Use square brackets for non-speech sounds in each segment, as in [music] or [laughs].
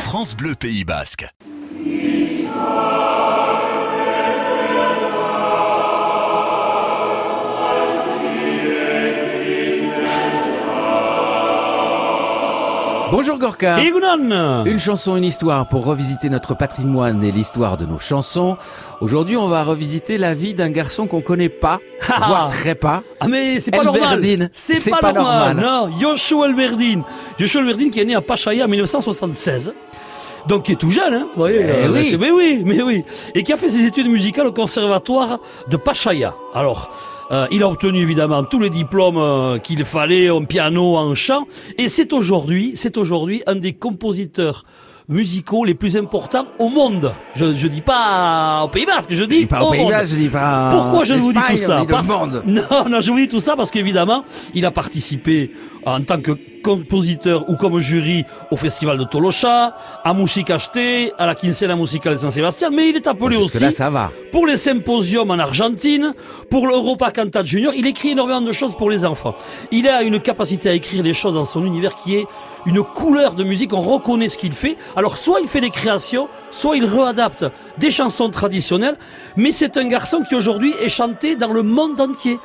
France Bleu. Pays Basque. Bonjour Gorka. Une chanson, une histoire pour revisiter notre patrimoine et l'histoire de nos chansons. Aujourd'hui, on va revisiter la vie d'un garçon qu'on connaît pas, Ah. voire très pas. Ah mais c'est pas Elberdine. normal. C'est pas, pas normal. normal. Non, Yoshua Elberdine. Yoshua Elberdine qui est né à Pachaïa en 1976. Donc qui est tout jeune, hein. Vous voyez, Eh oui. c'est- mais oui, mais oui. Et qui a fait ses études musicales au conservatoire de Pachaïa. Alors, euh, il a obtenu évidemment tous les diplômes euh, qu'il fallait en piano, en chant. Et c'est aujourd'hui, c'est aujourd'hui un des compositeurs musicaux les plus importants au monde. Je, je dis pas au Pays Basque, je dis Pas au au Pays. Basque, je dis pas. Pourquoi je vous dis tout ça Parce-. [laughs] Non, non, je vous dis tout ça parce qu'évidemment, il a participé en tant que compositeur ou comme jury au festival de Tolosa, à Musique Acheté, à la Quincena Musicale de Saint-Sébastien, mais il est appelé aussi Jusque-là, ça va. pour les symposiums en Argentine, pour l'Europa Cantat Junior. Il écrit énormément de choses pour les enfants. Il a une capacité à écrire les choses dans son univers qui est une couleur de musique. On reconnaît ce qu'il fait. Alors, soit il fait des créations, soit il réadapte des chansons traditionnelles. Mais c'est un garçon qui aujourd'hui est chanté dans le monde entier.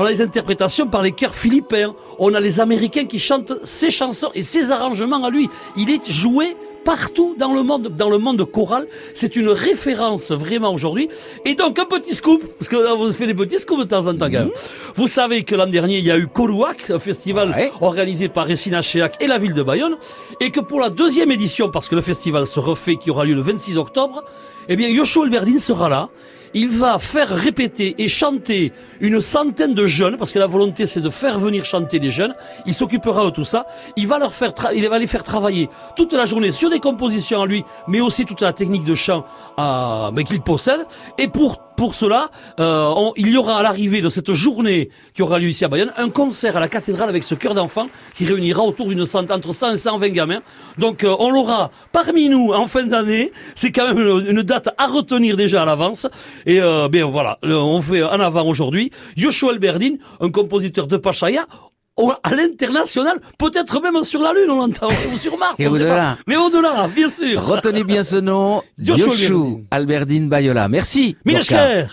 On a les interprétations par les chœurs philippins. On a les Américains qui chantent ses chansons et ses arrangements à lui. Il est joué partout dans le monde, dans le monde choral. C'est une référence vraiment aujourd'hui. Et donc un petit scoop, parce que vous fait des petits scoops de temps en temps. quand même. Vous savez que l'an dernier il y a eu Korouak, un festival Ouais. organisé par Ressina Cheak et la ville de Bayonne, et que pour la deuxième édition, parce que le festival se refait, qui aura lieu le 26 octobre, eh bien Yoshua Elberdine sera là. Il va faire répéter et chanter une centaine de jeunes, parce que la volonté c'est de faire venir chanter des jeunes. Il s'occupera de tout ça. Il va leur faire, il va les faire travailler toute la journée sur des compositions à lui, mais aussi toute la technique de chant euh, qu'il possède. Et pour pour cela, euh, il y aura à l'arrivée de cette journée qui aura lieu ici à Bayonne un concert à la cathédrale avec ce chœur d'enfants qui réunira autour d'une centaine, entre 100 et 120 gamins. Donc euh, on l'aura parmi nous en fin d'année. C'est quand même une, date à retenir déjà à l'avance. Et euh, bien voilà, on fait en avant aujourd'hui Yoshua Elberdine, un compositeur de Pachaya. Au- À l'international, peut-être même sur la Lune, on l'entend, ou sur Mars. Et au-delà. Mais au-delà, bien sûr. Retenez bien ce nom. Yoshua Alberdine Bayola. Merci. Mileshker